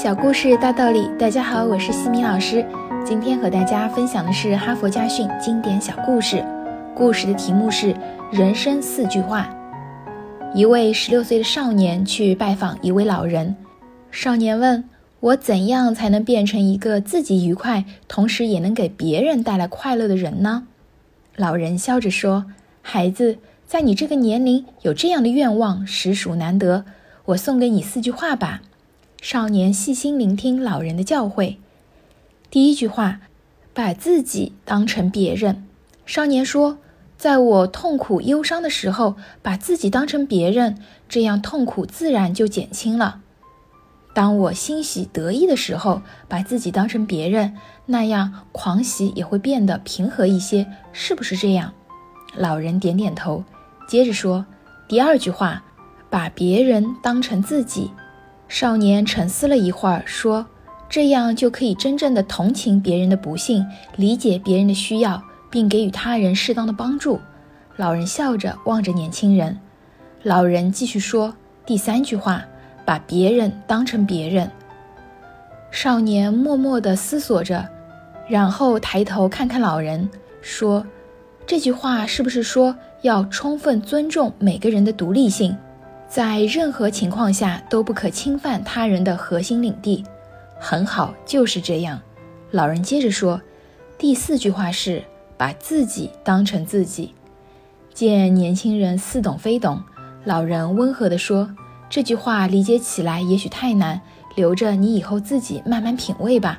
小故事大道理，大家好，我是西米老师。今天和大家分享的是哈佛家训经典小故事。故事的题目是《人生四句话》。一位十六岁的少年去拜访一位老人，少年问我：“怎样才能变成一个自己愉快，同时也能给别人带来快乐的人呢？”老人笑着说：“孩子，在你这个年龄有这样的愿望实属难得。我送给你四句话吧。”少年细心聆听老人的教诲。第一句话，把自己当成别人。少年说：“在我痛苦忧伤的时候，把自己当成别人，这样痛苦自然就减轻了。当我欣喜得意的时候，把自己当成别人，那样狂喜也会变得平和一些，是不是这样？”老人点点头，接着说：“第二句话，把别人当成自己。”少年沉思了一会儿，说：“这样就可以真正的同情别人的不幸，理解别人的需要，并给予他人适当的帮助。”老人笑着望着年轻人。老人继续说：“第三句话，把别人当成别人。”少年默默地思索着，然后抬头看看老人，说：“这句话是不是说要充分尊重每个人的独立性？”在任何情况下都不可侵犯他人的核心领地。很好，就是这样。老人接着说：“第四句话是把自己当成自己。”见年轻人似懂非懂，老人温和地说：“这句话理解起来也许太难，留着你以后自己慢慢品味吧。”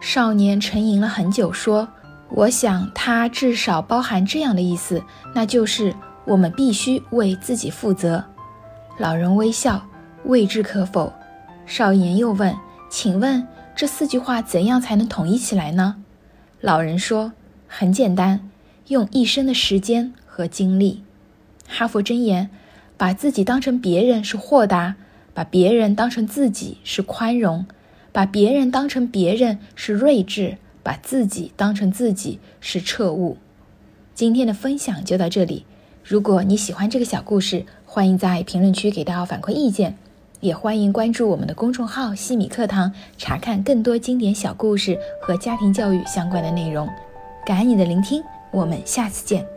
少年沉吟了很久，说：“我想他至少包含这样的意思，那就是我们必须为自己负责。”老人微笑，未置可否。少年又问：“请问这四句话怎样才能统一起来呢？”老人说：“很简单，用一生的时间和精力。”哈佛箴言：把自己当成别人是豁达，把别人当成自己是宽容，把别人当成别人是睿智，把自己当成自己是彻悟。今天的分享就到这里。如果你喜欢这个小故事，欢迎在评论区给到反馈意见，也欢迎关注我们的公众号“西米课堂”，查看更多经典小故事和家庭教育相关的内容。感恩你的聆听，我们下次见。